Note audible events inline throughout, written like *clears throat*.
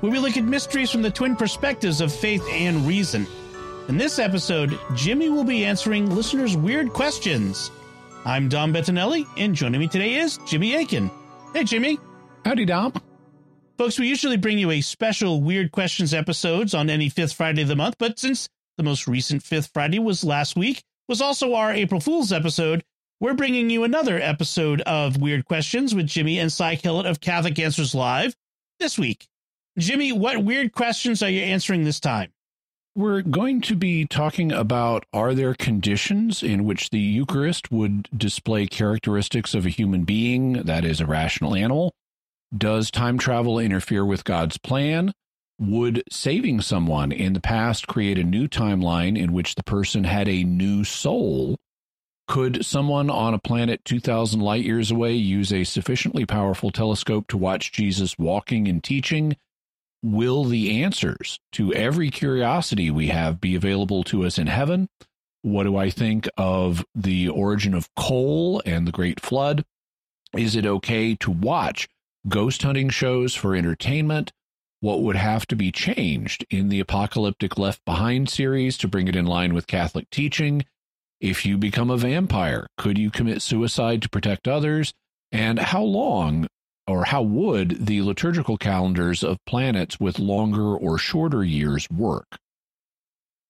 where we look at mysteries from the twin perspectives of faith and reason. In this episode, Jimmy will be answering listeners' weird questions. I'm Dom Bettinelli, and joining me today is Jimmy Akin. Hey, Jimmy. Howdy, Dom. Folks, we usually bring you a special Weird Questions episodes on any fifth Friday of the month, but since the most recent fifth Friday was last week, was also our April Fool's episode, we're bringing you another episode of Weird Questions with Jimmy and Cy Kellett of Catholic Answers Live this week. Jimmy, what weird questions are you answering this time? We're going to be talking about are there conditions in which the Eucharist would display characteristics of a human being, that is, a rational animal? Does time travel interfere with God's plan? Would saving someone in the past create a new timeline in which the person had a new soul? Could someone on a planet 2,000 light years away use a sufficiently powerful telescope to watch Jesus walking and teaching? Will the answers to every curiosity we have be available to us in heaven? What do I think of the origin of coal and the Great Flood? Is it okay to watch ghost hunting shows for entertainment? What would have to be changed in the apocalyptic Left Behind series to bring it in line with Catholic teaching? If you become a vampire, could you commit suicide to protect others? And how long or how would the liturgical calendars of planets with longer or shorter years work?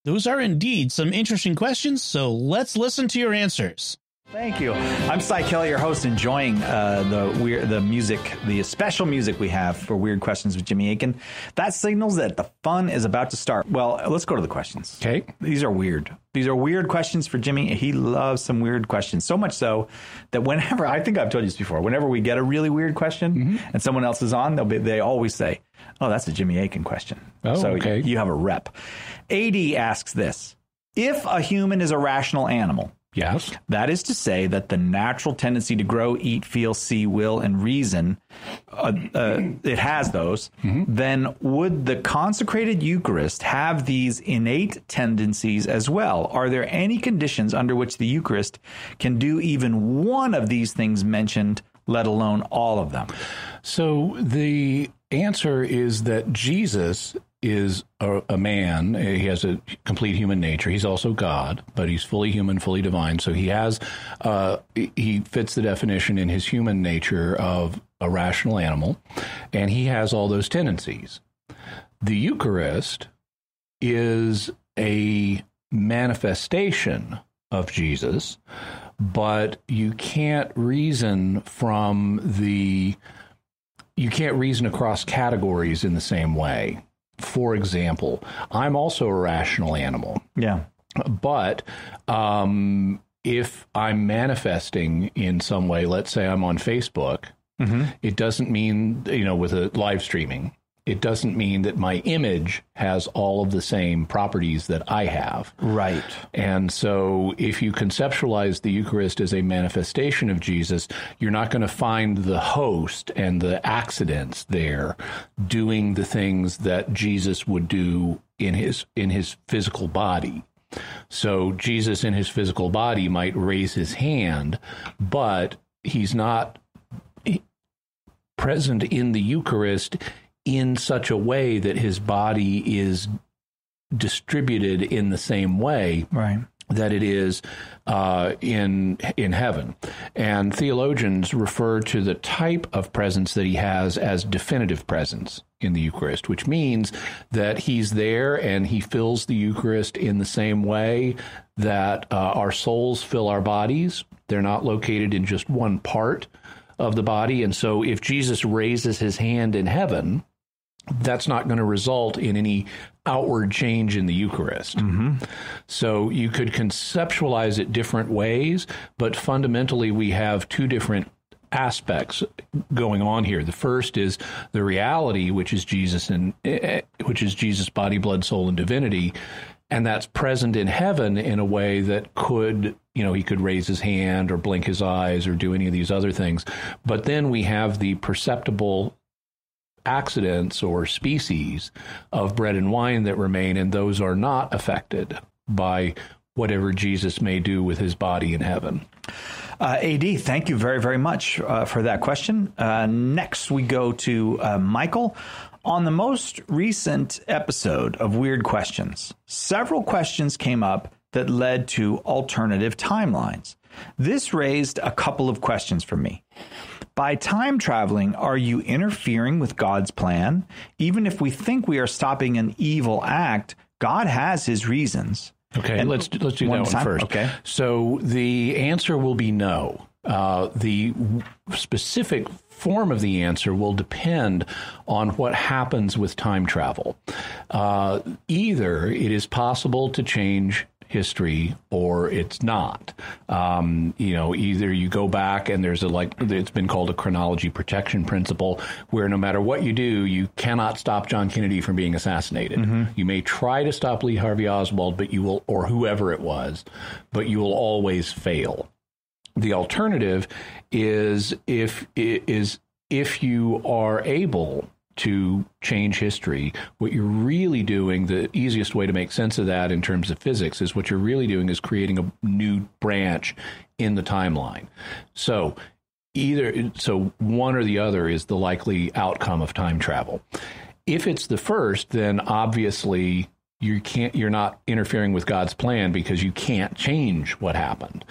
Those are indeed some interesting questions, so let's listen to your answers. Thank you. I'm Cy Kellett, your host, enjoying uh, the weird, the music, the special music we have for Weird Questions with Jimmy Akin. That signals that the fun is about to start. Well, let's go to the questions. Okay. These are weird. These are weird questions for Jimmy. He loves some weird questions. So much so that whenever, I think I've told you this before, whenever we get a really weird question mm-hmm. and someone else is on, they'll be, they always say, Oh, that's a Jimmy Akin question. Oh, so okay. you have a rep. AD asks this If a human is a rational animal, Yes. That is to say that the natural tendency to grow, eat, feel, see, will, and reason, uh, uh, it has those, mm-hmm. then would the consecrated Eucharist have these innate tendencies as well? Are there any conditions under which the Eucharist can do even one of these things mentioned, let alone all of them? So the answer is that Jesus is a, a, man. He has a complete human nature. He's also God, but he's fully human, fully divine. So he has, uh, he fits the definition in his human nature of a rational animal, and he has all those tendencies. The Eucharist is a manifestation of Jesus, but you can't reason from the you can't reason across categories in the same way for example, I'm also a rational animal. Yeah. But um, if I'm manifesting in some way, let's say I'm on Facebook, mm-hmm. it doesn't mean, you know, with a live streaming, it doesn't mean that my image has all of the same properties that I have. Right. And so if you conceptualize the Eucharist as a manifestation of Jesus, you're not going to find the host and the accidents there doing the things that Jesus would do in his in his physical body. So Jesus in his physical body might raise his hand, but he's not present in the Eucharist in such a way that his body is distributed in the same way. Right that it is uh, in in heaven, and theologians refer to the type of presence that he has as definitive presence in the Eucharist, which means that he's there and he fills the Eucharist in the same way that uh, our souls fill our bodies. They're not located in just one part of the body, and so if Jesus raises his hand in heaven, that's not going to result in any outward change in the Eucharist. Mm-hmm. So you could conceptualize it different ways, but fundamentally, we have two different aspects going on here. The first is the reality, which is Jesus and eh, which is Jesus' body, blood, soul, and divinity, and that's present in heaven in a way that could, you know, he could raise his hand or blink his eyes or do any of these other things. But then we have the perceptible accidents or species of bread and wine that remain, and those are not affected by whatever Jesus may do with his body in heaven. Uh, AD, thank you very, very much uh, for that question. Uh, next, we go to uh, Michael. On the most recent episode of Weird Questions, several questions came up that led to alternative timelines. This raised a couple of questions for me. By time traveling, are you interfering with God's plan? Even if we think we are stopping an evil act, God has his reasons. Okay, and let's let's do one that one first. Okay. So the answer will be no. Uh, the specific form of the answer will depend on what happens with time travel. Uh, either it is possible to change history or it's not. Um, you know, either you go back and there's a like it's been called a chronology protection principle, where no matter what you do, you cannot stop John Kennedy from being assassinated. Mm-hmm. You may try to stop Lee Harvey Oswald, but you will, or whoever it was, but you will always fail. The alternative is if is if you are able to change history, what you're really doing, the easiest way to make sense of that in terms of physics is what you're really doing is creating a new branch in the timeline. So either so one or the other is the likely outcome of time travel. If it's the first, then obviously you can't you're not interfering with God's plan because you can't change what happened.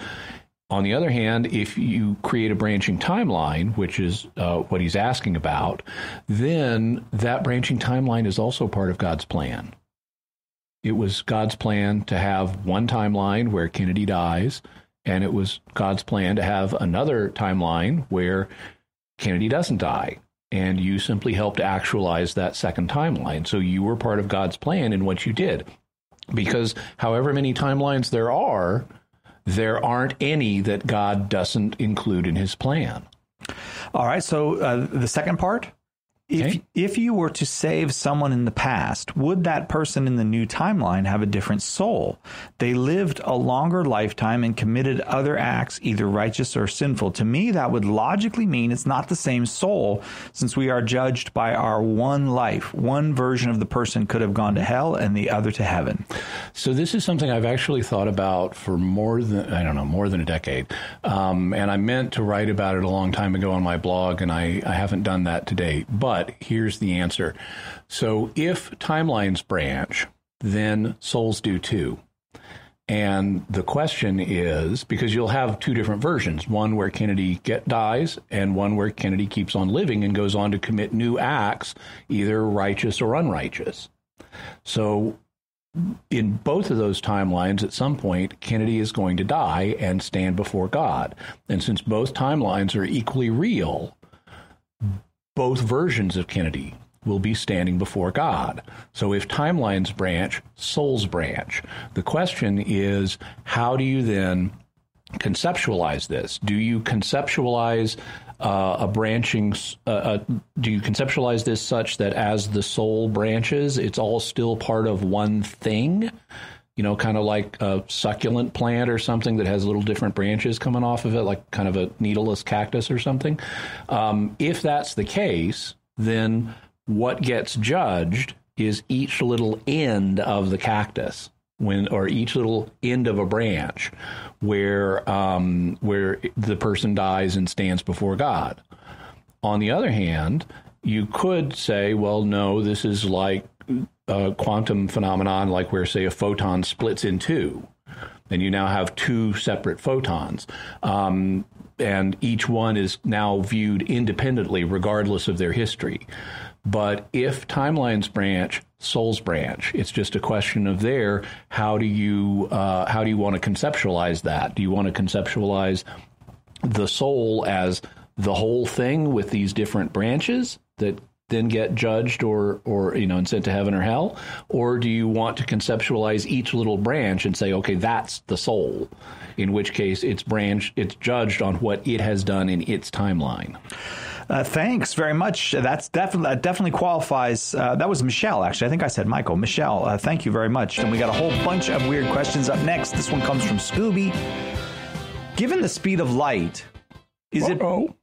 On the other hand, if you create a branching timeline, which is uh, what he's asking about, then that branching timeline is also part of God's plan. It was God's plan to have one timeline where Kennedy dies, and it was God's plan to have another timeline where Kennedy doesn't die. And you simply helped actualize that second timeline. So you were part of God's plan in what you did. Because however many timelines there are, there aren't any that God doesn't include in his plan. All right. So uh, the second part if okay. if you were to save someone in the past, would that person in the new timeline have a different soul? They lived a longer lifetime and committed other acts, either righteous or sinful. To me, that would logically mean it's not the same soul, since we are judged by our one life. One version of the person could have gone to hell and the other to heaven. So this is something I've actually thought about for more than I don't know more than a decade, um, and I meant to write about it a long time ago on my blog, and I, I haven't done that to date, but but here's the answer. So if timelines branch, then souls do too. And the question is because you'll have two different versions one where Kennedy get, dies, and one where Kennedy keeps on living and goes on to commit new acts, either righteous or unrighteous. So, in both of those timelines, at some point, Kennedy is going to die and stand before God. And since both timelines are equally real, both versions of Kennedy will be standing before God. So if timelines branch, souls branch. The question is, how do you then conceptualize this? Do you conceptualize uh, a branching? Uh, uh, do you conceptualize this such that as the soul branches, it's all still part of one thing? You know, kind of like a succulent plant or something that has little different branches coming off of it, like kind of a needleless cactus or something. Um, if that's the case, then what gets judged is each little end of the cactus when or each little end of a branch where um, where the person dies and stands before God. On the other hand, you could say, well, no, this is like a quantum phenomenon, like where, say, a photon splits in two, and you now have two separate photons. Um, and each one is now viewed independently, regardless of their history. But if timelines branch, souls branch. It's just a question of there. How do you uh, how do you want to conceptualize that? Do you want to conceptualize the soul as the whole thing with these different branches that then get judged or or you know and sent to heaven or hell or do you want to conceptualize each little branch and say okay that's the soul in which case it's branch it's judged on what it has done in its timeline uh, thanks very much. That's definitely that definitely qualifies. Uh, that was Michelle, actually. I think I said Michael. Michelle, uh, thank you very much. And we got a whole bunch of weird questions up next. This one comes from Scooby. Given the speed of light, is Uh-oh. it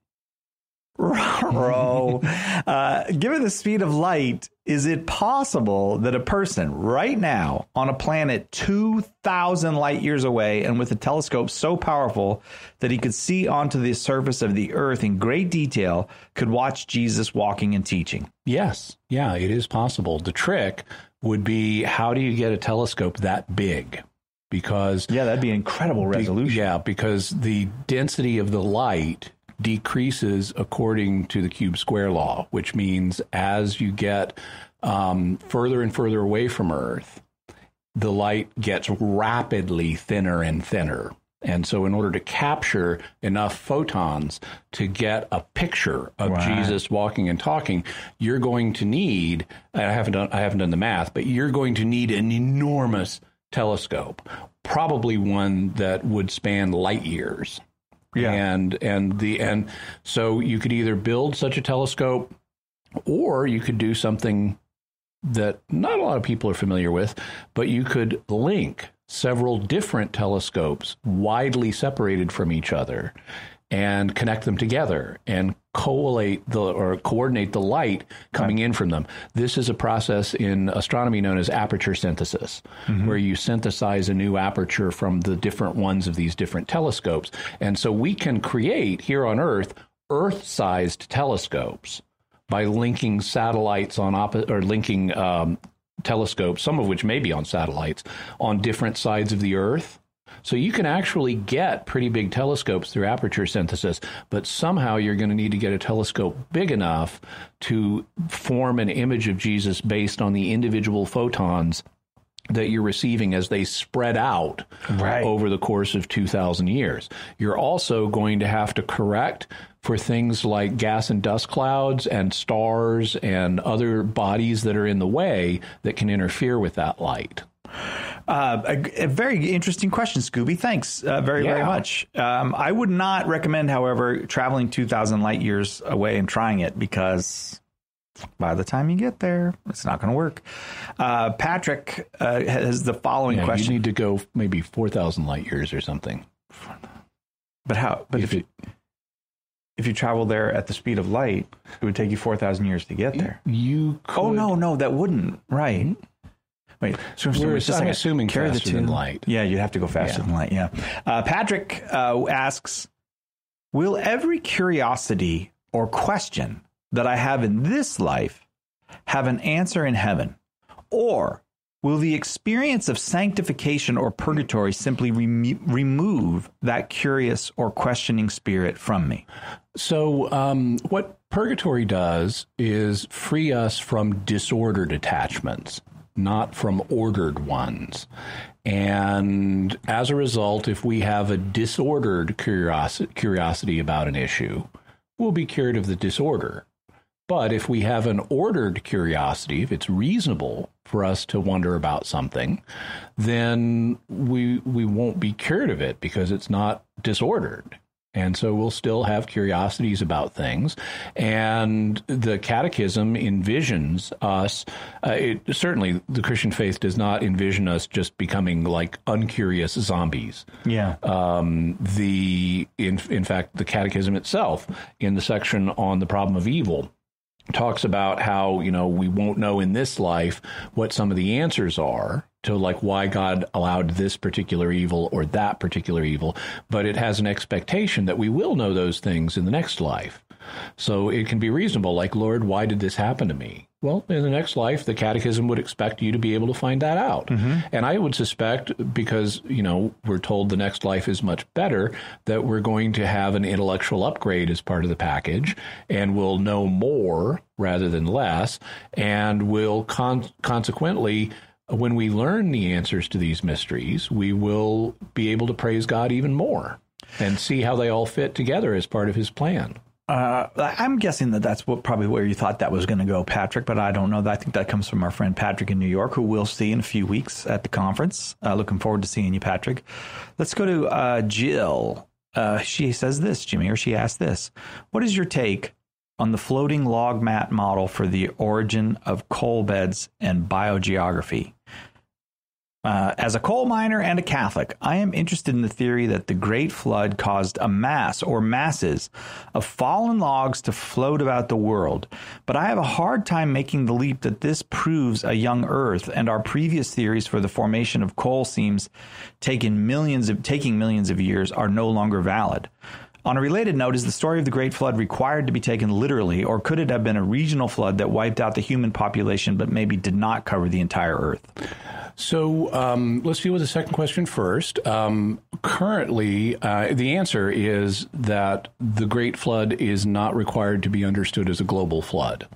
Row. *laughs* uh, given the speed of light, is it possible that a person right now on a planet 2,000 light years away and with a telescope so powerful that he could see onto the surface of the earth in great detail could watch Jesus walking and teaching? Yes. Yeah, it is possible. The trick would be how do you get a telescope that big? Because yeah, that'd be incredible resolution. Be, yeah, because the density of the light decreases according to the cube square law, which means as you get um, further and further away from Earth, the light gets rapidly thinner and thinner. And so, in order to capture enough photons to get a picture of right. Jesus walking and talking, you're going to need I haven't done I haven't done the math, but you're going to need an enormous telescope, probably one that would span light years. Yeah. And and the and so you could either build such a telescope or you could do something that not a lot of people are familiar with, but you could link several different telescopes widely separated from each other and connect them together and collate the or coordinate the light coming in from them. This is a process in astronomy known as aperture synthesis, mm-hmm. where you synthesize a new aperture from the different ones of these different telescopes. And so we can create here on Earth Earth-sized telescopes by linking satellites on opposite or linking um, telescopes, some of which may be on satellites, on different sides of the Earth so you can actually get pretty big telescopes through aperture synthesis, but somehow you're going to need to get a telescope big enough to form an image of Jesus based on the individual photons that you're receiving as they spread out right. over the course of 2,000 years. You're also going to have to correct for things like gas and dust clouds and stars and other bodies that are in the way that can interfere with that light. Uh, a, a, very interesting question, Scooby. Thanks uh, very, yeah. very much. Um, I would not recommend, however, traveling 2,000 light years away and trying it because by the time you get there, it's not going to work. Uh, Patrick uh, has the following yeah, question. You need to go maybe 4,000 light years or something. But how? But if, if, it, if you travel there at the speed of light, it would take you 4,000 years to get there. You could. Oh, no, no, that wouldn't. Right. Mm-hmm. Wait, so We're, just I'm assuming carry faster the than light. Yeah, you'd have to go faster yeah. than light. Yeah. Uh, Patrick uh, asks, "Will every curiosity or question that I have in this life have an answer in heaven, or will the experience of sanctification or purgatory simply rem- remove that curious or questioning spirit from me?" So, um, what purgatory does is free us from disordered attachments not from ordered ones. And as a result, if we have a disordered curiosity, about an issue, we'll be cured of the disorder. But if we have an ordered curiosity, if it's reasonable for us to wonder about something, then we we won't be cured of it because it's not disordered. And so we'll still have curiosities about things. And the catechism envisions us, uh, it, certainly the Christian faith does not envision us just becoming like uncurious zombies. Yeah. Um, the, in, in fact, the catechism itself, in the section on the problem of evil, talks about how you know we won't know in this life what some of the answers are to like why God allowed this particular evil or that particular evil, but it has an expectation that we will know those things in the next life. So it can be reasonable, like, Lord, why did this happen to me? Well, in the next life, the catechism would expect you to be able to find that out. Mm-hmm. And I would suspect, because, you know, we're told the next life is much better, that we're going to have an intellectual upgrade as part of the package and we'll know more rather than less. And we'll con- consequently when we learn the answers to these mysteries, we will be able to praise God even more and see how they all fit together as part of his plan. Uh, I'm guessing that that's what probably where you thought that was going to go, Patrick. But I don't know. I think that comes from our friend Patrick in New York, who we'll see in a few weeks at the conference. Uh, looking forward to seeing you, Patrick. Let's go to uh, Jill. Uh, she says this, Jimmy, or she asked this: What is your take on the floating log mat model for the origin of coal beds and biogeography? Uh, as a coal miner and a Catholic, I am interested in the theory that the Great Flood caused a mass or masses of fallen logs to float about the world. But I have a hard time making the leap that this proves a young Earth, and our previous theories for the formation of coal seams taking millions of taking millions of years are no longer valid. On a related note, is the story of the Great Flood required to be taken literally, or could it have been a regional flood that wiped out the human population but maybe did not cover the entire Earth? So um, let's deal with the second question first. Um, currently, uh, the answer is that the Great Flood is not required to be understood as a global flood.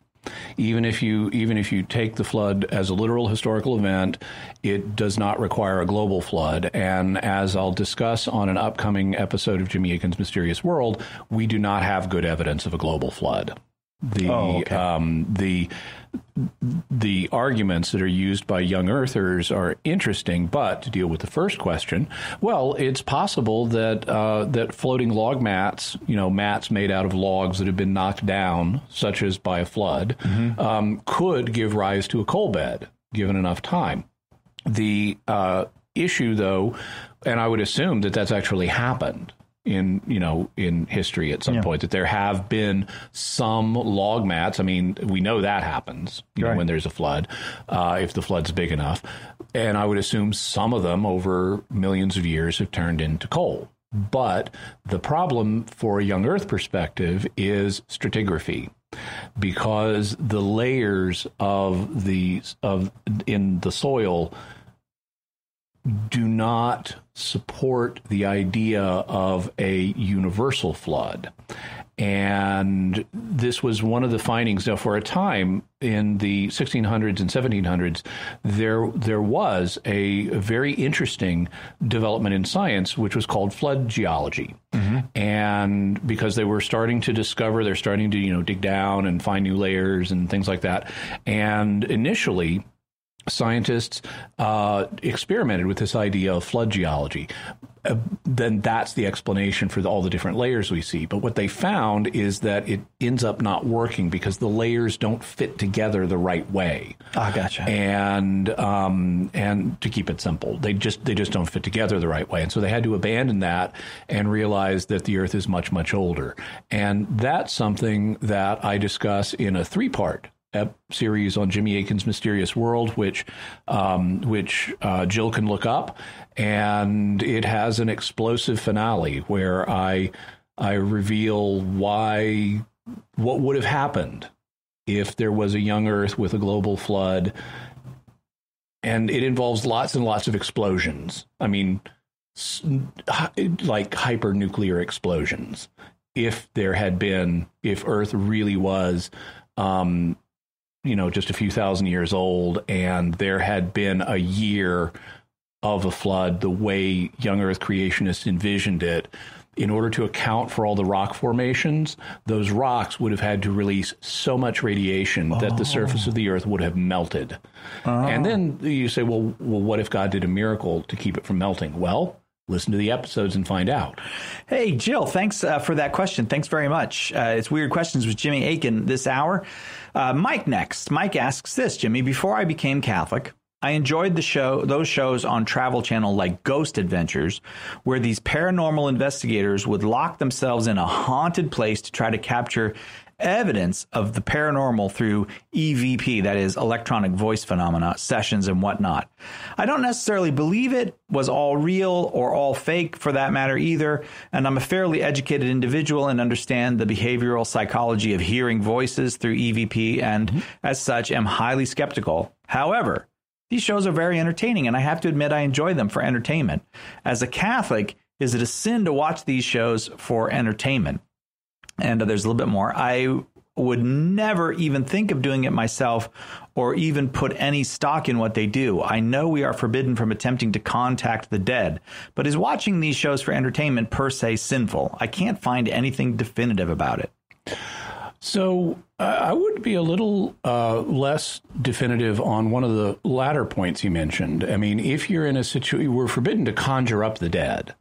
Even if you even if you take the flood as a literal historical event, it does not require a global flood. And as I'll discuss on an upcoming episode of Jimmy Akin's Mysterious World, we do not have good evidence of a global flood. The oh, okay. um, the the arguments that are used by young earthers are interesting, but to deal with the first question, well, it's possible that uh, that floating log mats, you know, mats made out of logs that have been knocked down, such as by a flood, mm-hmm. um, could give rise to a coal bed given enough time. The uh, issue, though, and I would assume that that's actually happened in you know in history at some yeah. point that there have been some log mats. I mean, we know that happens you right. know, when there's a flood, uh, if the flood's big enough, and I would assume some of them over millions of years have turned into coal. But the problem for a young Earth perspective is stratigraphy because the layers of the of in the soil do not support the idea of a universal flood. And this was one of the findings. Now, for a time in the 1600s and 1700s, there there was a very interesting development in science, which was called flood geology. Mm-hmm. And because they were starting to discover, they're starting to you know dig down and find new layers and things like that. And initially, scientists uh, experimented with this idea of flood geology. Uh, then that's the explanation for the, all the different layers we see. But what they found is that it ends up not working because the layers don't fit together the right way. Ah, gotcha. And um, and to keep it simple, they just they just don't fit together the right way. And so they had to abandon that and realize that the Earth is much much older. And that's something that I discuss in a three part series on Jimmy Akin's Mysterious World, which um, which uh, Jill can look up, and it has an explosive finale where I I reveal why what would have happened if there was a young Earth with a global flood, and it involves lots and lots of explosions. I mean, like hyper nuclear explosions. If there had been, if Earth really was um, you know, just a few thousand years old, and there had been a year of a flood the way young Earth creationists envisioned it. In order to account for all the rock formations, those rocks would have had to release so much radiation oh. that the surface of the Earth would have melted. Oh. And then you say, well, well, what if God did a miracle to keep it from melting? Well, listen to the episodes and find out. Hey, Jill, thanks uh, for that question. Thanks very much. Uh, it's Weird Questions with Jimmy Akin this hour. Uh, Mike next. Mike asks this, Jimmy, before I became Catholic, I enjoyed the show, those shows on Travel Channel like Ghost Adventures, where these paranormal investigators would lock themselves in a haunted place to try to capture evidence of the paranormal through EVP, that is electronic voice phenomena, sessions and whatnot. I don't necessarily believe it was all real or all fake for that matter either, and I'm a fairly educated individual and understand the behavioral psychology of hearing voices through EVP and mm-hmm. as such am highly skeptical. However, these shows are very entertaining and I have to admit I enjoy them for entertainment. As a Catholic, is it a sin to watch these shows for entertainment? And there's a little bit more. I would never even think of doing it myself or even put any stock in what they do. I know we are forbidden from attempting to contact the dead, but is watching these shows for entertainment per se sinful? I can't find anything definitive about it. So uh, I would be a little uh, less definitive on one of the latter points you mentioned. I mean, if you're in a situation, we're forbidden to conjure up the dead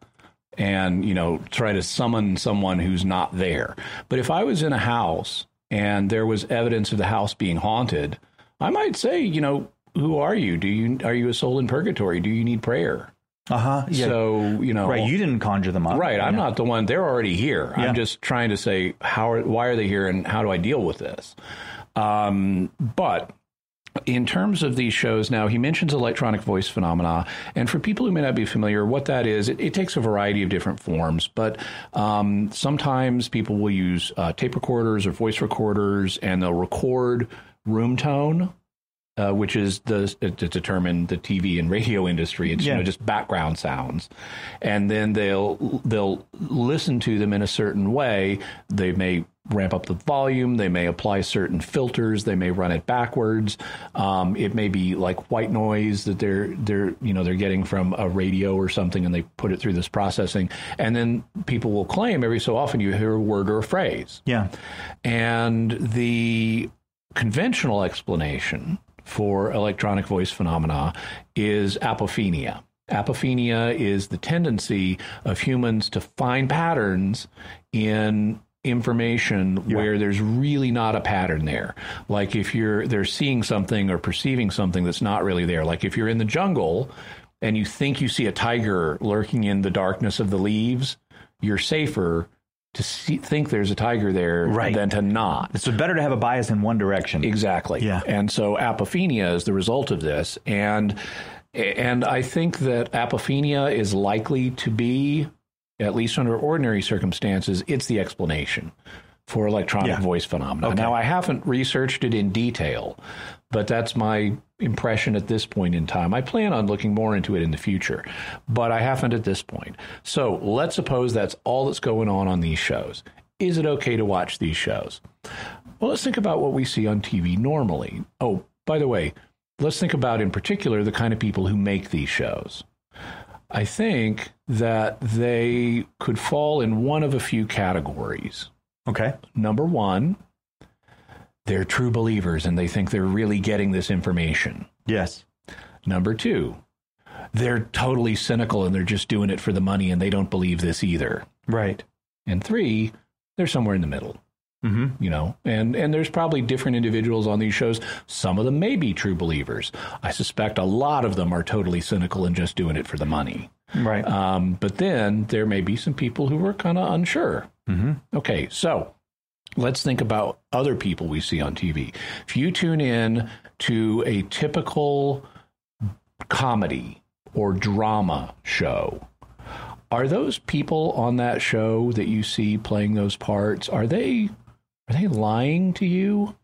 and, you know, try to summon someone who's not there. But if I was in a house and there was evidence of the house being haunted, I might say, you know, who are you? Do you are you a soul in purgatory? Do you need prayer? Uh huh. So you know, right. You didn't conjure them up. Right. I'm Yeah. not the one. They're already here. Yeah. I'm just trying to say how are, why are they here and how do I deal with this? Um, but in terms of these shows now, he mentions electronic voice phenomena. And for people who may not be familiar, what that is, it, it takes a variety of different forms. But um, sometimes people will use uh, tape recorders or voice recorders and they'll record room tone. Uh, which is the to determine the TV and radio industry. It's you know just background sounds, and then they'll they'll listen to them in a certain way. They may ramp up the volume. They may apply certain filters. They may run it backwards. Um, it may be like white noise that they're they're you know they're getting from a radio or something, and they put it through this processing. And then people will claim every so often you hear a word or a phrase. Yeah. And the conventional explanation for electronic voice phenomena is apophenia. Apophenia is the tendency of humans to find patterns in information where there's really not a pattern there. Like if you're they're seeing something or perceiving something that's not really there. Like if you're in the jungle and you think you see a tiger lurking in the darkness of the leaves, you're safer to see, think there's a tiger there Right. than to not. It's better to have a bias in one direction. Exactly. Yeah. And so apophenia is the result of this. And and I think that apophenia is likely to be, at least under ordinary circumstances, it's the explanation for electronic Yeah. voice phenomena. Okay. Now I haven't researched it in detail, but that's my impression at this point in time. I plan on looking more into it in the future, but I haven't at this point. So let's suppose that's all that's going on on these shows. Is it okay to watch these shows? Well, let's think about what we see on TV normally. Oh, by the way, let's think about in particular the kind of people who make these shows. I think that they could fall in one of a few categories. Okay. Number one, they're true believers and they think they're really getting this information. Yes. Number two, they're totally cynical and they're just doing it for the money and they don't believe this either. Right. And three, they're somewhere in the middle. Mm-hmm. you know and and there's probably different individuals on these shows some of them may be true believers i suspect a lot of them are totally cynical and just doing it for the money Right. um, but then there may be some people who are kind of unsure mm-hmm. okay so let's think about other people we see on tv if you tune in to a typical comedy or drama show are those people on that show that you see playing those parts are they are they lying to you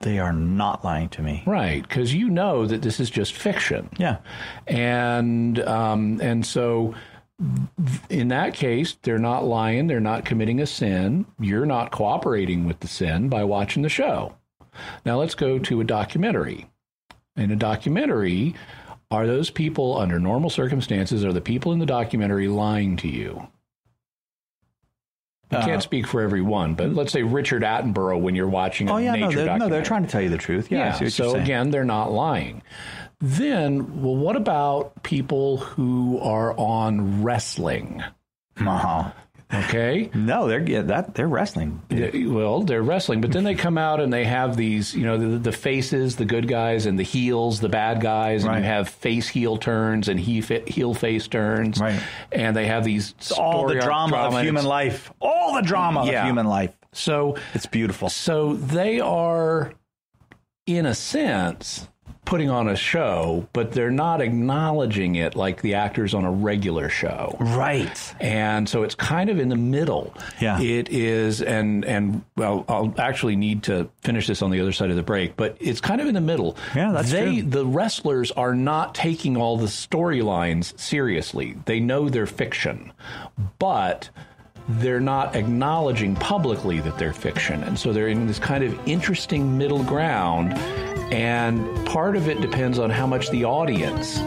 They are not lying to me. right because you know that this is just fiction Yeah. and um, and so in that case they're not lying they're not committing a sin you're not cooperating with the sin by watching the show now let's go to a documentary in a documentary are those people under normal circumstances are the people in the documentary lying to you I Uh, can't speak for everyone, but let's say Richard Attenborough when you're watching a Oh yeah. nature No, they're, no, they're trying to tell you the truth. Yeah. What so again, they're not lying. Then, well, what about people who are on wrestling? Uh-huh. Okay. No, they're yeah, that they're wrestling. Yeah, Well, they're wrestling, but then they come out and they have these, you know, the, the faces, the good guys, and the heels, the bad guys, and Right. you have face heel turns and he heel face turns, Right. And they have these All the arc drama, of human life. All the drama Yeah. of human life. So It's beautiful. So they are, in a sense, putting on a show, but they're not acknowledging it like the actors on a regular show. Right. And so it's kind of in the middle. Yeah. It is, and and well, I'll actually need to finish this on the other side of the break, but it's kind of in the middle. Yeah, that's they, true. The wrestlers are not taking all the storylines seriously. They know they're fiction, but they're not acknowledging publicly that they're fiction. And so they're in this kind of interesting middle ground. And part of it depends on how much the audience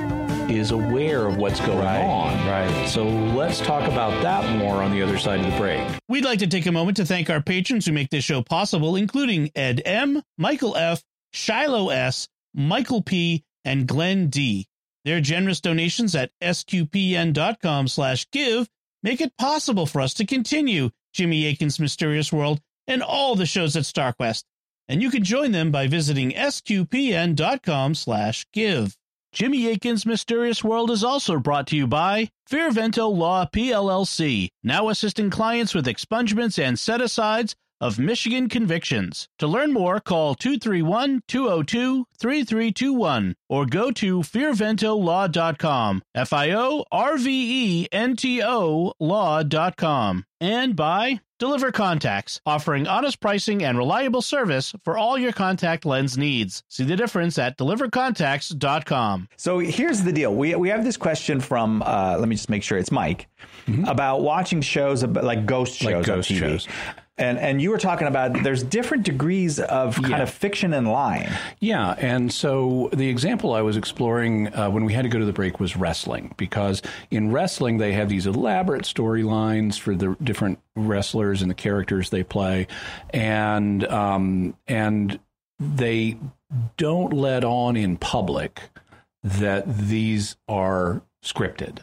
is aware of what's going Right, on. right. So let's talk about that more on the other side of the break. We'd like to take a moment to thank our patrons who make this show possible, including Ed M, Michael F, Shiloh S, Michael P, and Glenn D. Their generous donations at sqpn.com slash give make it possible for us to continue Jimmy Akin's Mysterious World and all the shows at StarQuest. And you can join them by visiting sqpn.com slash give. Jimmy Akin's Mysterious World is also brought to you by Fiorvento Law PLLC, now assisting clients with expungements and set-asides of Michigan convictions. To learn more, call 231-202-3321 or go to fiorventolaw.com, F-I-O-R-V-E-N-T-O law.com. And by Deliver Contacts, offering honest pricing and reliable service for all your contact lens needs. See the difference at delivercontacts.com. So here's the deal. We, we have this question from, uh, let me just make sure it's Mike, about watching shows about, like ghost shows Like ghost on TV. shows. And, and you were talking about there's different degrees of kind Yeah. of fiction and lying. Yeah, and so the example I was exploring uh, when we had to go to the break was wrestling, because in wrestling they have these elaborate storylines for the different wrestlers and the characters they play, and um, and they don't let on in public that these are scripted.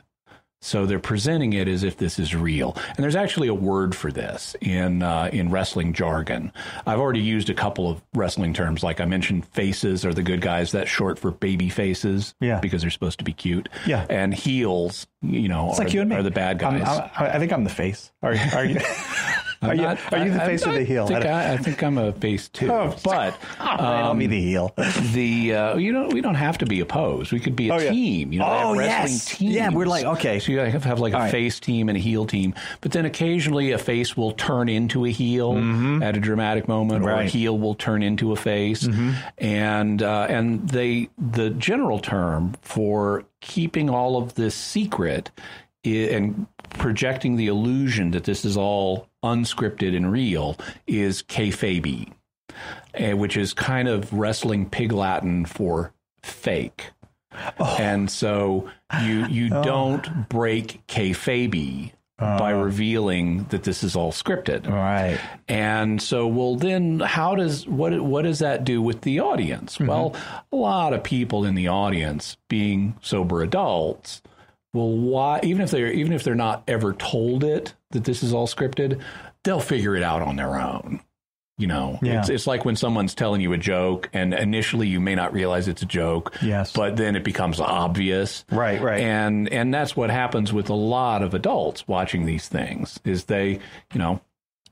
So they're presenting it as if this is real, and there's actually a word for this in uh, in wrestling jargon. I've already used a couple of wrestling terms, like I mentioned, faces are the good guys. That's short for baby faces, Yeah. because they're supposed to be cute. Yeah. and heels, you know, It's are, like you and me. are the bad I'm- guys. I'm- I think I'm the face. Are, are you? *laughs* I'm are you, not- are you the I- face I, or the heel? I think, I I, think I'm a face too, Oh, but *laughs* I'll be the heel. the uh, you know we don't have to be opposed. We could be a Oh, yeah. team. You know, Oh, wrestling yes. teams. Yeah, we're like, okay. So you have to have like a All right. face team and a heel team, but then occasionally a face will turn into a heel at a dramatic moment, or a Mm-hmm. Right. Mm-hmm. heel will turn into a face, and uh, and they the general term for keeping all of this secret and projecting the illusion that this is all unscripted and real is kayfabe uh, which is kind of wrestling pig Latin for fake. And so you you don't break kayfabe by revealing that this is all scripted. Right. And so, well, then how does what what does that do with the audience? Well, a lot of people in the audience, being sober adults, well, why even if they're even if they're not ever told it that this is all scripted, they'll figure it out on their own. You know, Yeah. it's it's like when someone's telling you a joke, and initially you may not realize it's a joke. Yes. but then it becomes obvious. Right, right. And and that's what happens with a lot of adults watching these things is they, you know,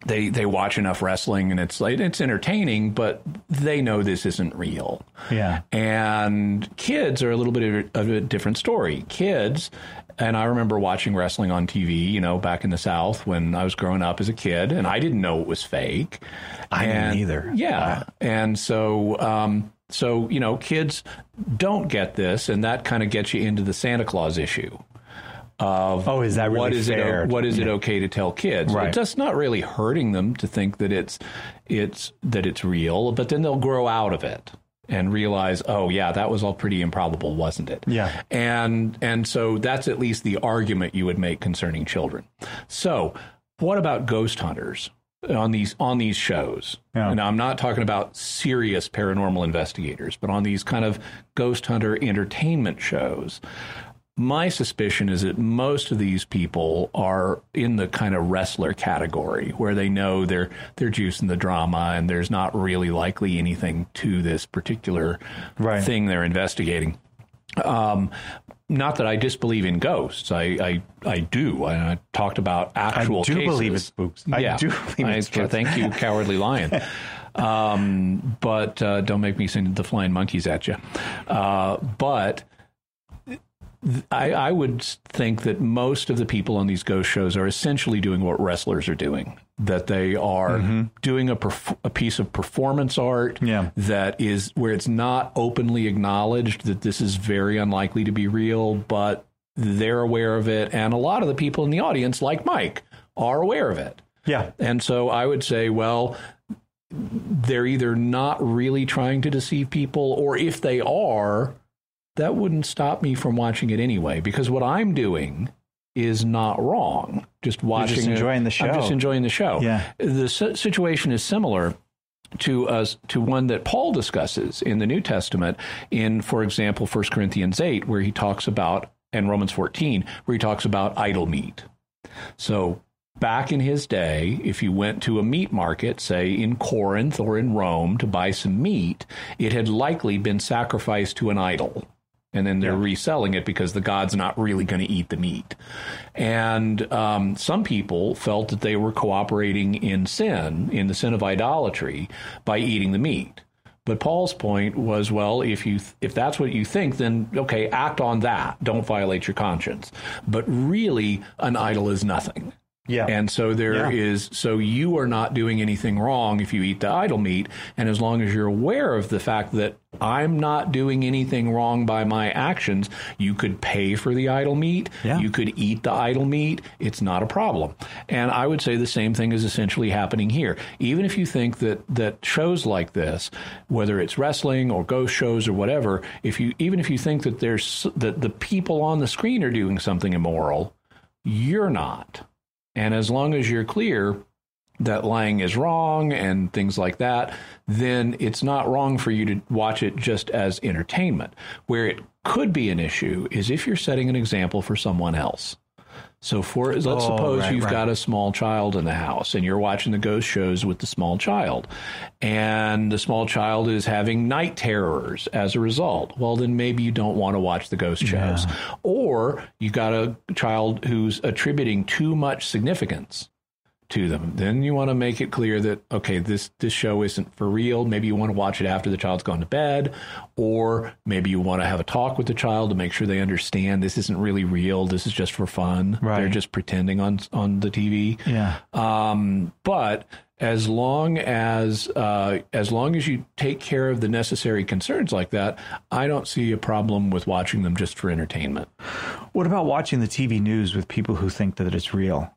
they they watch enough wrestling and it's like it's entertaining, but they know this isn't real. Yeah. And kids are a little bit of a, different story. Kids, and I remember watching wrestling on TV, you know, back in the South when I was growing up as a kid, and I didn't know it was fake. I didn't either. Yeah, and so um, so you know, kids don't get this, and that kind of gets you into the Santa Claus issue of Oh, is that really what is fair? it what is it okay to tell kids? Right. It's just not really hurting them to think that it's it's that it's real, but then they'll grow out of it and realize, oh yeah, that was all pretty improbable, wasn't it? Yeah. And and so that's at least the argument you would make concerning children. So, what about ghost hunters on these on these shows? Yeah. And I'm not talking about serious paranormal investigators, but on these kind of ghost hunter entertainment shows. My suspicion is that most of these people are in the kind of wrestler category where they know they're they're juicing the drama and there's not really likely anything to this particular Right. thing they're investigating. Um, not that I disbelieve in ghosts. I I, I do. I, I talked about actual. I do cases. believe it's spooks. I yeah. do believe it's I- spooks. Thank you, cowardly lion. *laughs* um, but uh, don't make me send the flying monkeys at you. Uh, but I, I would think that most of the people on these ghost shows are essentially doing what wrestlers are doing. That they are mm-hmm. doing a, perf- a piece of performance art Yeah. that is where it's not openly acknowledged that this is very unlikely to be real, but they're aware of it. And a lot of the people in the audience, like Mike, are aware of it. Yeah. And so I would say, well, they're either not really trying to deceive people, or if they are, that wouldn't stop me from watching it anyway because what I'm doing is not wrong. Just watching, just enjoying it, the show. I'm just enjoying the show. Yeah. The situation is similar to us to one that Paul discusses in the New Testament in, for example, 1 Corinthians 8, where he talks about, and Romans 14, where he talks about idol meat. So back in his day, if you went to a meat market, say in Corinth or in Rome, to buy some meat, it had likely been sacrificed to an idol. And then they're yeah. reselling it because the god's not really going to eat the meat. And um, some people felt that they were cooperating in sin, in the sin of idolatry, by eating the meat. But Paul's point was, well, if you if that's what you think, then okay, act on that. Don't violate your conscience. But really, an idol is nothing. Yeah. And so there yeah. is so you are not doing anything wrong if you eat the idol meat. And as long as you're aware of the fact that I'm not doing anything wrong by my actions, you could pay for the idol meat. Yeah. You could eat the idol meat. It's not a problem. And I would say the same thing is essentially happening here. Even if you think that that shows like this, whether it's wrestling or ghost shows or whatever, if you even if you think that there's that the people on the screen are doing something immoral, you're not and as long as you're clear that lying is wrong and things like that, then it's not wrong for you to watch it just as entertainment. Where it could be an issue is if you're setting an example for someone else. So for let's oh, suppose right, you've right. got a small child in the house and you're watching the ghost shows with the small child and the small child is having night terrors as a result. Well, then maybe you don't want to watch the ghost shows. Yeah. Or you got a child who's attributing too much significance to them. Then you want to make it clear that okay, this this show isn't for real. Maybe you want to watch it after the child's gone to bed, or maybe you want to have a talk with the child to make sure they understand this isn't really real. This is just for fun. Right. They're just pretending on on the TV. Yeah. Um, but as long as uh, as long as you take care of the necessary concerns like that, I don't see a problem with watching them just for entertainment. What about watching the TV news with people who think that it's real?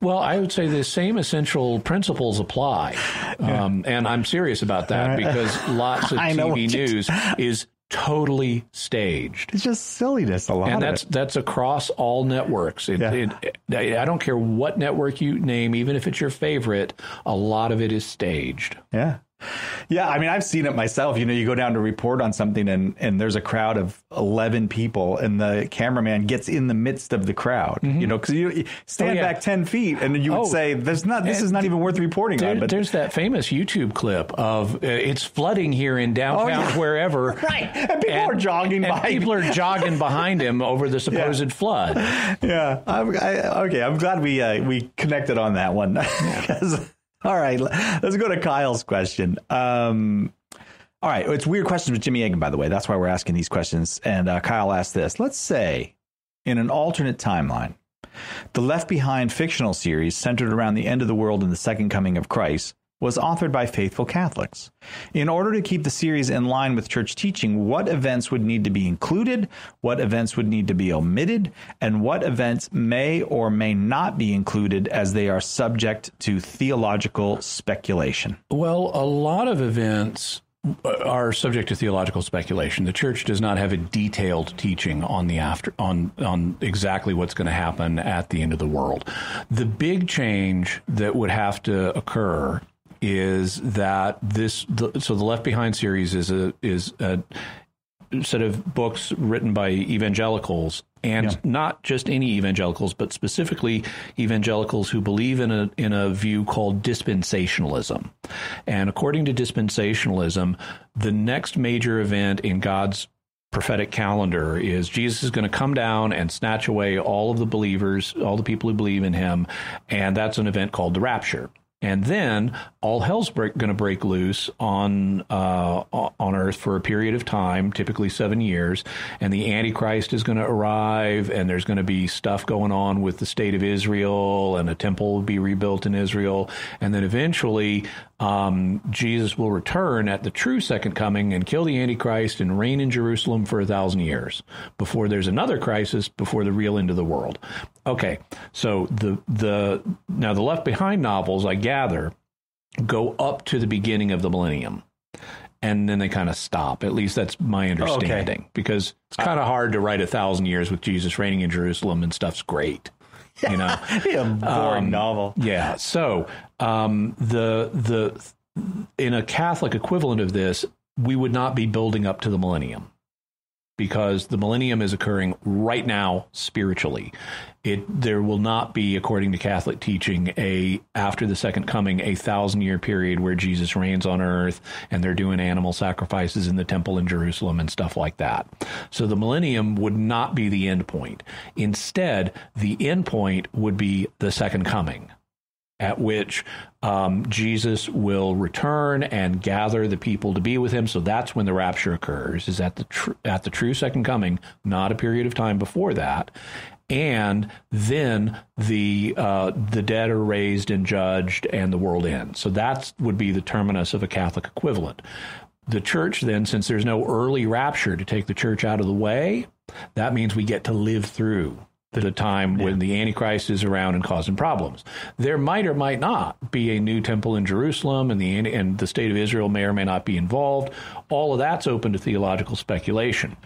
Well, I would say the same essential principles apply. Um, and I'm serious about that because lots of *laughs* TV news is totally staged. It's just silliness. A lot, and that's that's across all networks. It, yeah. it, I don't care what network you name, even if it's your favorite. A lot of it is staged. Yeah, yeah, I mean, I've seen it myself. You know, you go down to report on something, and and there's a crowd of eleven people, and the cameraman gets in the midst of the crowd. Mm-hmm. You know, because you, stand oh, yeah. back ten feet, and you would oh, say, "There's not. This is not even worth reporting there, on." But there's that famous YouTube clip of uh, it's flooding here in downtown oh, yeah. wherever, *laughs* right? And people and, are jogging. And by. people are jogging behind him over the *laughs* supposed yeah. flood. Yeah, I'm, I, okay. I'm glad we uh, we connected on that one *laughs* because. All right, let's go to Kyle's question. Um, all right, it's weird questions with Jimmy Akin, by the way. That's why we're asking these questions. And uh, Kyle asked this: Let's say, in an alternate timeline, the Left Behind fictional series centered around the end of the world and the second coming of Christ was authored by faithful Catholics. In order to keep the series in line with church teaching, what events would need to be included, what events would need to be omitted, and what events may or may not be included as they are subject to theological speculation? Well, a lot of events are subject to theological speculation. The church does not have a detailed teaching on the after on on exactly what's going to happen at the end of the world. The big change that would have to occur is that this the, so the Left Behind series is a is a set of books written by evangelicals and yeah. not just any evangelicals but specifically evangelicals who believe in a in a view called dispensationalism. And according to dispensationalism the next major event in God's prophetic calendar is Jesus is going to come down and snatch away all of the believers all the people who believe in him. And that's an event called the rapture and then all hell's going to break loose on uh, on Earth for a period of time, typically seven years, and the Antichrist is going to arrive, and there's going to be stuff going on with the state of Israel, and a temple will be rebuilt in Israel, and then eventually um, Jesus will return at the true second coming and kill the Antichrist and reign in Jerusalem for a thousand years before there's another crisis before the real end of the world. Okay, so the the now the Left Behind novels, I gather, go up to the beginning of the millennium. and then they kind of stop. At least that's my understanding because it's kind of hard to write a thousand years with Jesus reigning in Jerusalem and stuff's great. *laughs* You know, a boring novel. yeah. So um, the the in a Catholic equivalent of this, we would not be building up to the millennium because the millennium is occurring right now spiritually. It there will not be, according to Catholic teaching, a after the second coming a thousand year period where Jesus reigns on earth and they're doing animal sacrifices in the temple in Jerusalem and stuff like that. So the millennium would not be the end point. Instead, the end point would be the second coming at which um, Jesus will return and gather the people to be with him. So that's when the rapture occurs. Is at the tr- at the true second coming, not a period of time before that. And then the uh, the dead are raised and judged, and the world ends. So that would be the terminus of a Catholic equivalent. The church then, since there's no early rapture to take the church out of the way, that means we get to live through the time when the Antichrist is around and causing problems. There might or might not be a new temple in Jerusalem, and the and the state of Israel may or may not be involved. All of that's open to theological speculation.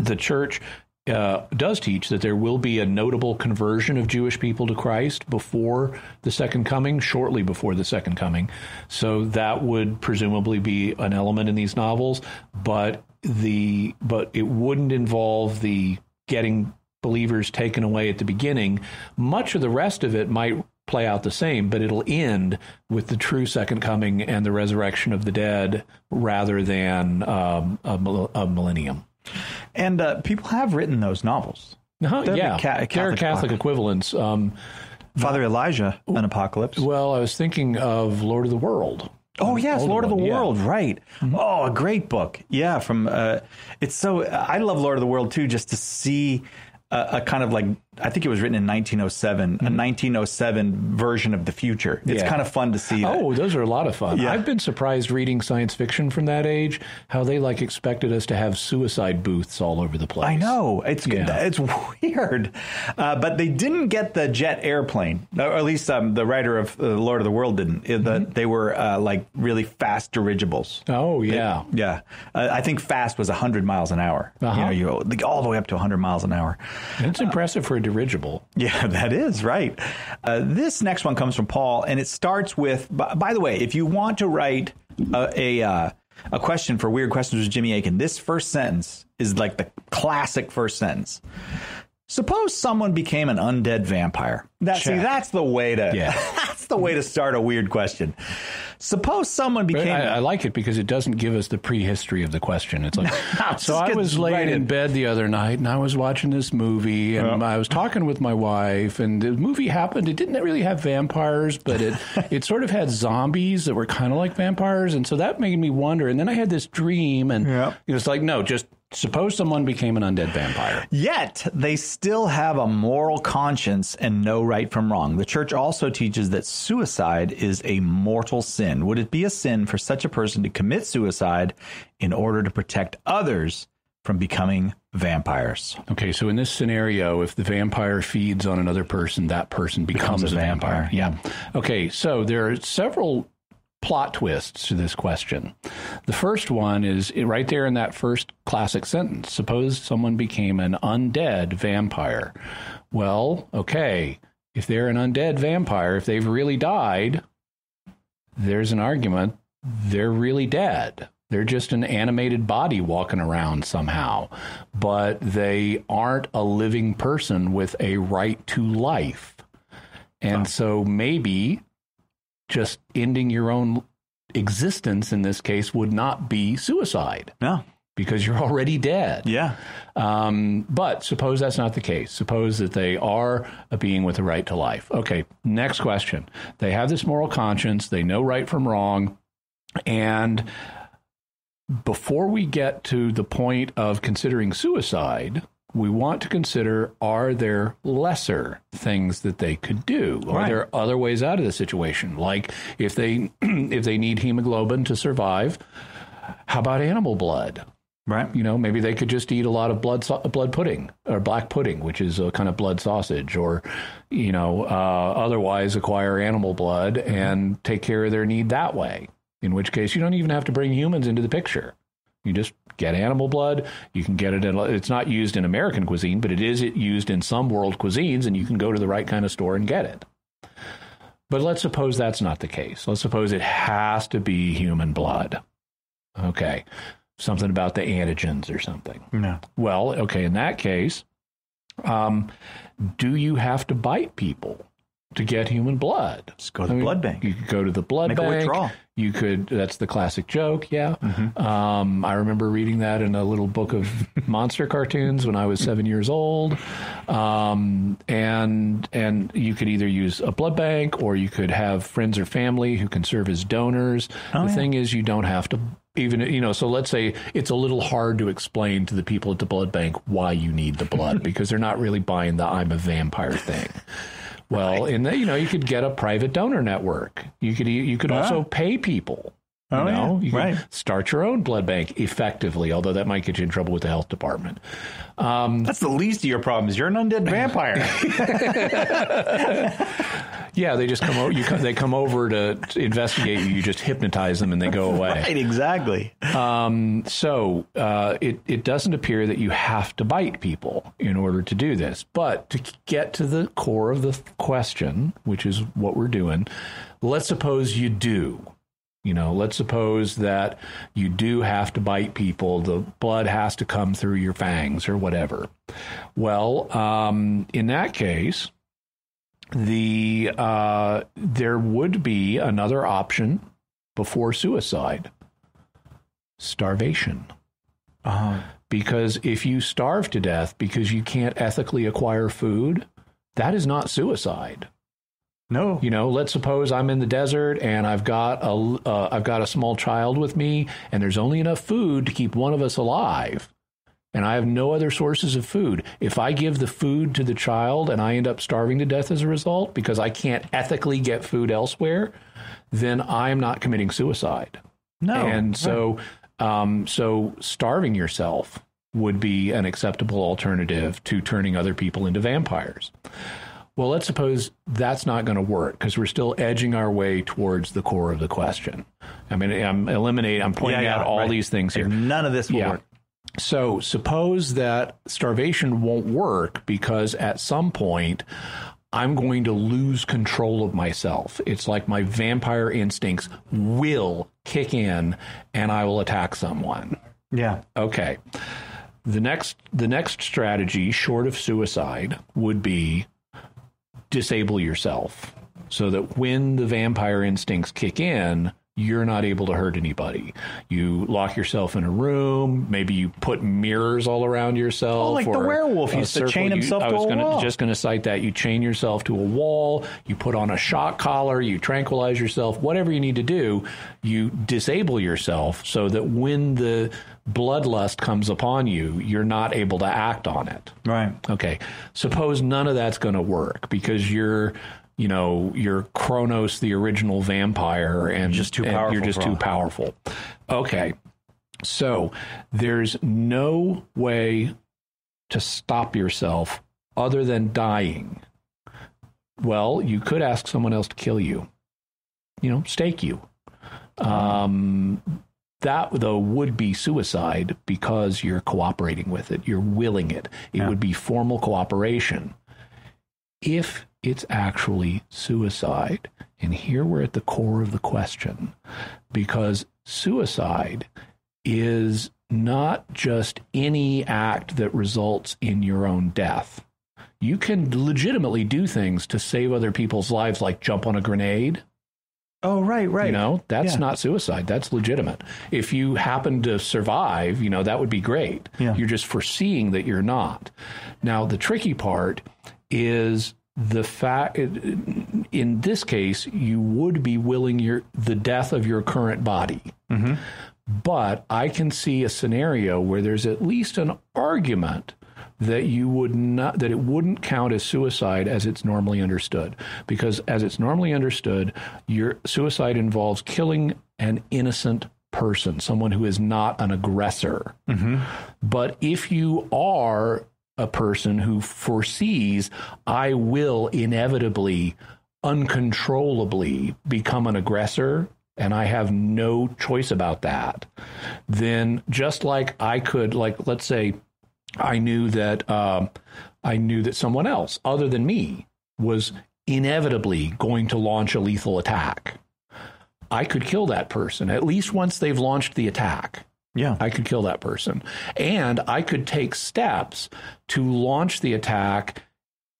The church. Uh, does teach that there will be a notable conversion of Jewish people to Christ before the second coming, shortly before the second coming. So that would presumably be an element in these novels, but the but it wouldn't involve the getting believers taken away at the beginning. Much of the rest of it might play out the same, but it'll end with the true second coming and the resurrection of the dead rather than um, a, a, millennium. And uh, people have written those novels. Uh-huh, yeah, ca- Catholic they're Catholic equivalents. Um, Father Elijah, an apocalypse. Well, I was thinking of Lord of the World. Oh yes, Lord of the one, World, yeah. right? Mm-hmm. Oh, a great book. Yeah, from uh, it's so I love Lord of the World too, just to see a, kind of like I think it was written in 1907, mm-hmm. a 1907 version of the future. It's yeah. kind of fun to see. That. Oh, those are a lot of fun. Yeah. I've been surprised reading science fiction from that age how they like expected us to have suicide booths all over the place. I know it's yeah. it's *laughs* weird, uh, but they didn't get the jet airplane, or at least um, the writer of uh, Lord of the World didn't. Mm-hmm. They were uh, like really fast dirigibles. Oh yeah, they, yeah. Uh, I think fast was 100 miles an hour. Uh-huh. You know, you all the way up to 100 miles an hour. It's impressive for dirigible. Yeah, *laughs* that is right. Uh, this next one comes from Paul, and it starts with. By, by the way, if you want to write a a, uh, a question for weird questions with Jimmy Akin, this first sentence is like the classic first sentence. Suppose someone became an undead vampire. That, see, that's the way to. Yeah. *laughs* that's the way to start a weird question. Suppose someone became. I, I, like it because it doesn't give us the prehistory of the question. It's like, *laughs* so I was laying right in. in bed the other night and I was watching this movie and I was talking with my wife and the movie happened. It didn't really have vampires, but it *laughs* it sort of had zombies that were kind of like vampires, and so that made me wonder. And then I had this dream, and yep. it was like, no, just Suppose someone became an undead vampire. Yet they still have a moral conscience and know right from wrong. The church also teaches that suicide is a mortal sin. Would it be a sin for such a person to commit suicide in order to protect others from becoming vampires? Okay, so in this scenario, if the vampire feeds on another person, that person becomes, becomes a, vampire. vampire. Yeah. Okay, so there are several plot twists to this question. The first one is right there in that first classic sentence. Suppose someone became an undead vampire. Well, okay, if they're an undead vampire, if they've really died, there's an argument they're really dead. They're just an animated body walking around somehow, but they aren't a living person with a right to life. And so maybe just ending your own existence in this case would not be suicide. No. Because you're already dead. Yeah. Um, but suppose that's not the case. Suppose that they are a being with a right to life. Okay, next question. They have this moral conscience, they know right from wrong. And before we get to the point of considering suicide, we want to consider are there lesser things that they could do? Are there other ways out of the situation? Like if they *clears throat* if they need hemoglobin to survive how about animal blood? Right. You know maybe they could just eat a lot of blood blood pudding or black pudding which is a kind of blood sausage or you know uh, otherwise acquire animal blood and take care of their need that way. In which case, you don't even have to bring humans into the picture. You just get animal blood. You can get it in. It's not used in American cuisine, but it is used in some world cuisines, and you can go to the right kind of store and get it. But let's suppose that's not the case. Let's suppose it has to be human blood. Okay. Something about the antigens or something. No. Well, okay, in that case, um, do you have to bite people to get human blood? Just go to the blood bank. You could go to the blood Make a bank. withdrawal. You could. That's the classic joke. Yeah. Mm-hmm. Um, I remember reading that in a little book of *laughs* monster cartoons when I was seven years old. Um, and and you could either use a blood bank or you could have friends or family who can serve as donors. Oh, the thing is, you don't have to. Even you know, so let's say it's a little hard to explain to the people at the blood bank why you need the blood *laughs* because they're not really buying the "I'm a vampire" thing. *laughs* Well, in the, you know, you could get a private donor network. You could you could also pay people. Oh, you Oh, yeah. you Right. start your own blood bank effectively, although that might get you in trouble with the health department. That's the least of your problems. You're an undead vampire. *laughs* Yeah, they just come over. You come, they come over to, to investigate you. You just hypnotize them and they go *laughs* away. right, exactly. So uh, it it doesn't appear that you have to bite people in order to do this. But to get to the core of the question, which is what we're doing, let's suppose you do. You know, let's suppose that you do have to bite people. The blood has to come through your fangs or whatever. Well, um, in that case, the uh, there would be another option before suicide starvation. Uh, Because if you starve to death because you can't ethically acquire food, that is not suicide. No. You know, let's suppose I'm in the desert and I've got a uh, I've got a small child with me, and there's only enough food to keep one of us alive, and I have no other sources of food. If I give the food to the child and I end up starving to death as a result because I can't ethically get food elsewhere, then I'm not committing suicide. no. and so um, so starving yourself would be an acceptable alternative to turning other people into vampires. Well, let's suppose that's not going to work because we're still edging our way towards the core of the question. I mean, I'm eliminating, I'm pointing Yeah, yeah, out all right. these things here. none of this will Yeah. work. So suppose that starvation won't work because at some point I'm going to lose control of myself. It's like my vampire instincts will kick in and I will attack someone. Yeah. Okay. The next the next strategy short of suicide would be disable yourself so that when the vampire instincts kick in, you're not able to hurt anybody. You lock yourself in a room. Maybe you put mirrors all around yourself. Oh, like the werewolf used to circle. chain You- himself I to was a gonna, wall. just going to cite that. You chain yourself to a wall. You put on a shock collar. You tranquilize yourself. Whatever you need to do, you disable yourself so that when the bloodlust comes upon you, you're not able to act on it. Right. Okay. Suppose none of that's going to work because you're, you know, you're Kronos, the original vampire, and Just too powerful You're just too powerful. Okay. So there's no way to stop yourself other than dying. Well, you could ask someone else to kill you. You know, stake you. Um, that though would be suicide because you're cooperating with it. You're willing it. It Yeah. would be formal cooperation. If it's actually suicide, and here we're at the core of the question, because suicide is not just any act that results in your own death. You can legitimately do things to save other people's lives, like jump on a grenade. Oh, right, right. You know, that's Yeah. not suicide. That's legitimate. If you happen to survive, you know, that would be great. Yeah. You're just foreseeing that you're not. Now, the tricky part is the fact in this case you would be willing your the death of your current body mm-hmm. but i can see a scenario where there's at least an argument that you would not that it wouldn't count as suicide as it's normally understood. Because as it's normally understood your suicide involves killing an innocent person someone who is not an aggressor. Mm-hmm. But if you are a person who foresees i will inevitably uncontrollably become an aggressor and I have no choice about that, then just like I could, like, let's say I knew that um, I knew that someone else other than me was inevitably going to launch a lethal attack. I could kill that person at least once they've launched the attack. Yeah. I could kill that person. And I could take steps to launch the attack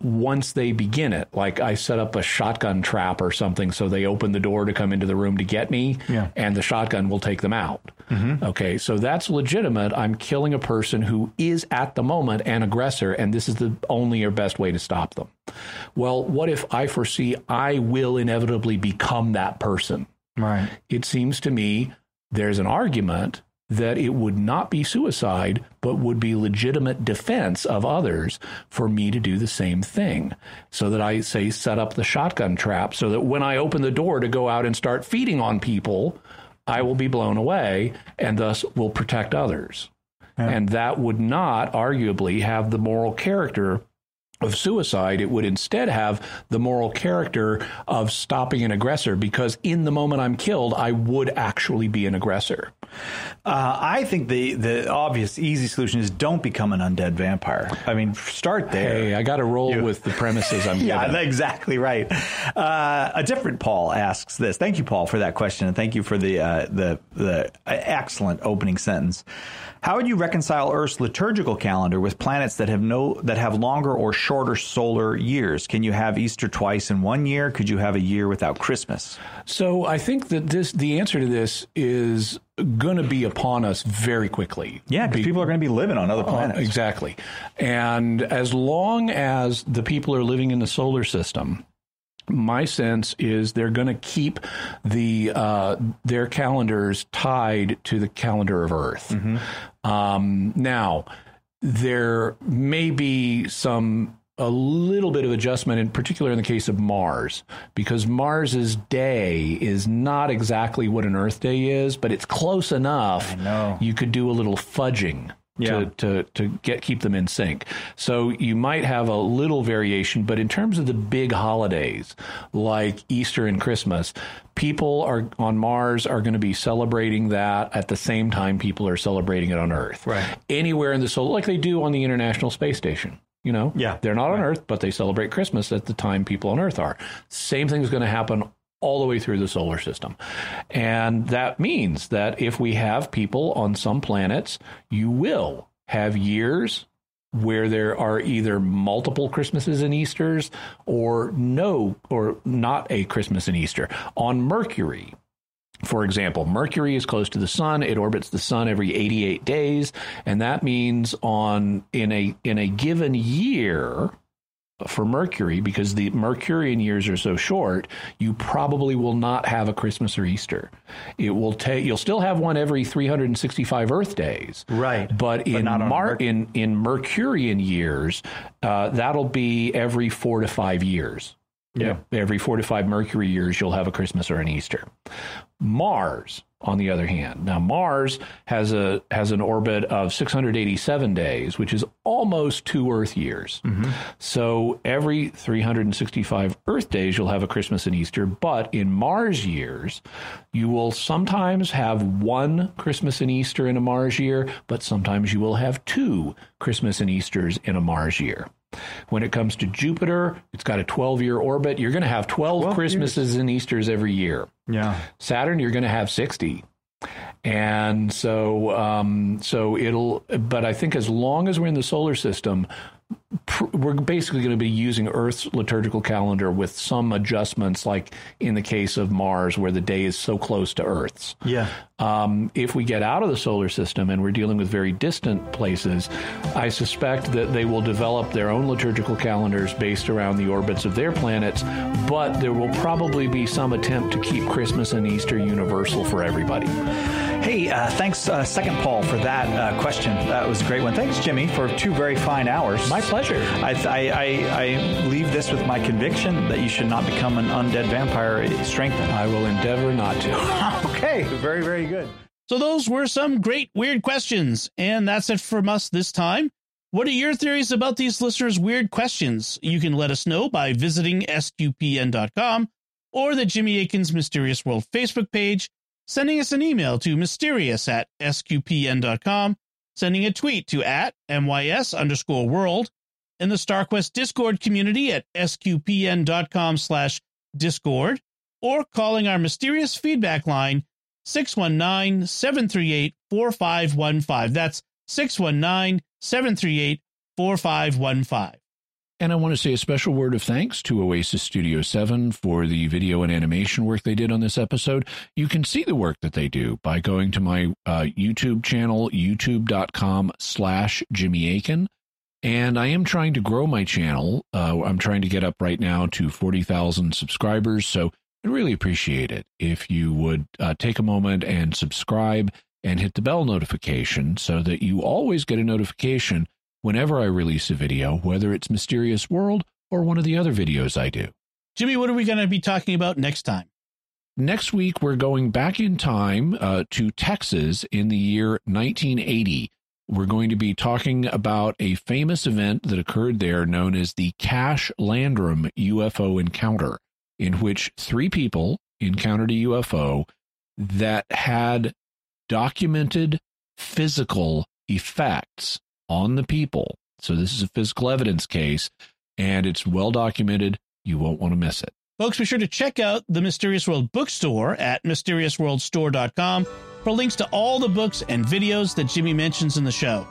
once they begin it. Like I set up a shotgun trap or something so they open the door to come into the room to get me, Yeah. and the shotgun will take them out. Mm-hmm. Okay, so that's legitimate. I'm killing a person who is at the moment an aggressor, and this is the only or best way to stop them. Well, what if I foresee I will inevitably become that person? Right. it seems to me there's an argument that it would not be suicide, but would be legitimate defense of others for me to do the same thing. So that I say, set up the shotgun trap so that when I open the door to go out and start feeding on people, I will be blown away and thus will protect others. And that would not arguably have the moral character of suicide. It would instead have the moral character of stopping an aggressor because in the moment I'm killed, I would actually be an aggressor. Uh, I think the the obvious easy solution is don't become an undead vampire. I mean, start there. Hey, I got to roll with the premises I'm *laughs* Yeah, given. that's exactly right. Uh, a different Paul asks this. Thank you, Paul, for that question, and thank you for the uh, the the excellent opening sentence. How would you reconcile Earth's liturgical calendar with planets that have no that have longer or shorter solar years? Can you have Easter twice in one year? Could you have a year without Christmas? So I think that this the answer to this is going to be upon us very quickly. Yeah, because Be- people are going to be living on other planets. Exactly. And as long as the people are living in the solar system, my sense is they're going to keep the uh, their calendars tied to the calendar of Earth. Um, now, there may be some a little bit of adjustment, in particular in the case of Mars, because Mars's day is not exactly what an Earth day is, but it's close enough. know. You could do a little fudging Yeah. to, to, to get keep them in sync. So you might have a little variation, but in terms of the big holidays like Easter and Christmas, people are on Mars are going to be celebrating that at the same time people are celebrating it on Earth. Right. Anywhere in the solar, like they do on the International Space Station. You know, Yeah. they're not on Earth, but they celebrate Christmas at the time people on Earth are. Same thing is going to happen all the way through the solar system. And that means that if we have people on some planets, you will have years where there are either multiple Christmases and Easters or no, or not a Christmas and Easter. On Mercury, for example, Mercury is close to the sun. It orbits the sun every 88 days, and that means on in a in a given year for Mercury because the Mercurian years are so short, you probably will not have a Christmas or Easter. It will take you'll still have one every 365 Earth days. Right. But in not Mar- Merc- in in Mercurian years, uh, that'll be every 4 to 5 years. Yeah. Every 4 to 5 Mercury years you'll have a Christmas or an Easter. Mars, on the other hand, now Mars has a has an orbit of 687 days, which is almost two Earth years. Mm-hmm. So every 365 Earth days, you'll have a Christmas and Easter. But in Mars years, you will sometimes have one Christmas and Easter in a Mars year, but sometimes you will have two Christmas and Easters in a Mars year. When it comes to Jupiter, it's got a 12 year orbit. You're going to have 12, 12 Christmases and Easters every year. Yeah. Saturn, you're going to have 60. And so, um, so it'll, but I think as long as we're in the solar system, we're basically going to be using Earth's liturgical calendar with some adjustments, like in the case of Mars, where the day is so close to Earth's. Yeah. Um, if we get out of the solar system and we're dealing with very distant places, I suspect that they will develop their own liturgical calendars based around the orbits of their planets, but there will probably be some attempt to keep Christmas and Easter universal for everybody. Hey, uh, thanks, uh, Second Paul, for that uh, question. That was a great one. Thanks, Jimmy, for two very fine hours. My pleasure. I, I, I, I leave this with my conviction that you should not become an undead vampire. Strengthened. I will endeavor not to. *laughs* Okay, very, very good. So those were some great weird questions, and that's it from us this time. What are your theories about these listeners' weird questions? You can let us know by visiting sqpn.com or the Jimmy Akin's Mysterious World Facebook page, sending us an email to mysterious at sqpn.com, sending a tweet to at mys underscore world, in the StarQuest Discord community at sqpn.com slash discord, or calling our mysterious feedback line 619 738 4515. That's 619 738 4515. And I want to say a special word of thanks to Oasis Studio 7 for the video and animation work they did on this episode. You can see the work that they do by going to my uh, YouTube channel, youtube.com slash Jimmy Akin. And I am trying to grow my channel. Uh, I'm trying to get up right now to 40,000 subscribers. So I'd really appreciate it if you would uh, take a moment and subscribe and hit the bell notification so that you always get a notification whenever I release a video, whether it's Mysterious World or one of the other videos I do. Jimmy, what are we going to be talking about next time? Next week, we're going back in time uh, to Texas in the year 1980. We're going to be talking about a famous event that occurred there known as the Cash Landrum UFO encounter in which three people encountered a UFO that had documented physical effects on the people. So this is a physical evidence case and it's well documented. You won't want to miss it. Folks, be sure to check out the Mysterious World bookstore at mysteriousworldstore.com for links to all the books and videos that Jimmy mentions in the show.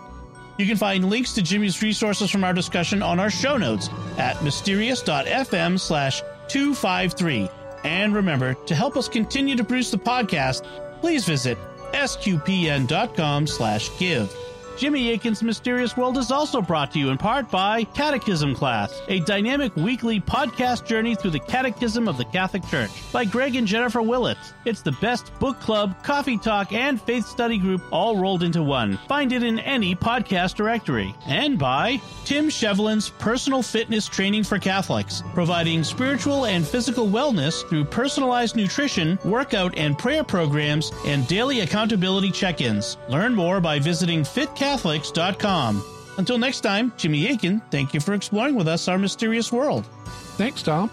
You can find links to Jimmy's resources from our discussion on our show notes at mysterious.fm slash 253. And remember, to help us continue to produce the podcast, please visit sqpn.com slash give. Jimmy Akin's Mysterious World is also brought to you in part by Catechism Class, a dynamic weekly podcast journey through the Catechism of the Catholic Church by Greg and Jennifer Willits. It's the best book club, coffee talk, and faith study group all rolled into one. Find it in any podcast directory. And by Tim Shevlin's Personal Fitness Training for Catholics, providing spiritual and physical wellness through personalized nutrition, workout and prayer programs, and daily accountability check ins. Learn more by visiting FitCat Catholics.com. Until next time, Jimmy Akin, thank you for exploring with us our mysterious world. Thanks, Dom.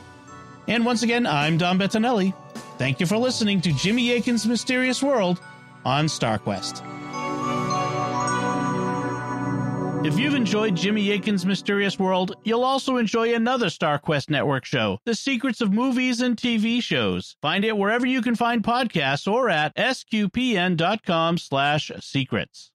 And once again, I'm Dom Bettinelli. Thank you for listening to Jimmy Akin's Mysterious World on StarQuest. If you've enjoyed Jimmy Akin's Mysterious World, you'll also enjoy another StarQuest Network show, The Secrets of Movies and TV Shows. Find it wherever you can find podcasts or at sqpn.com slash secrets.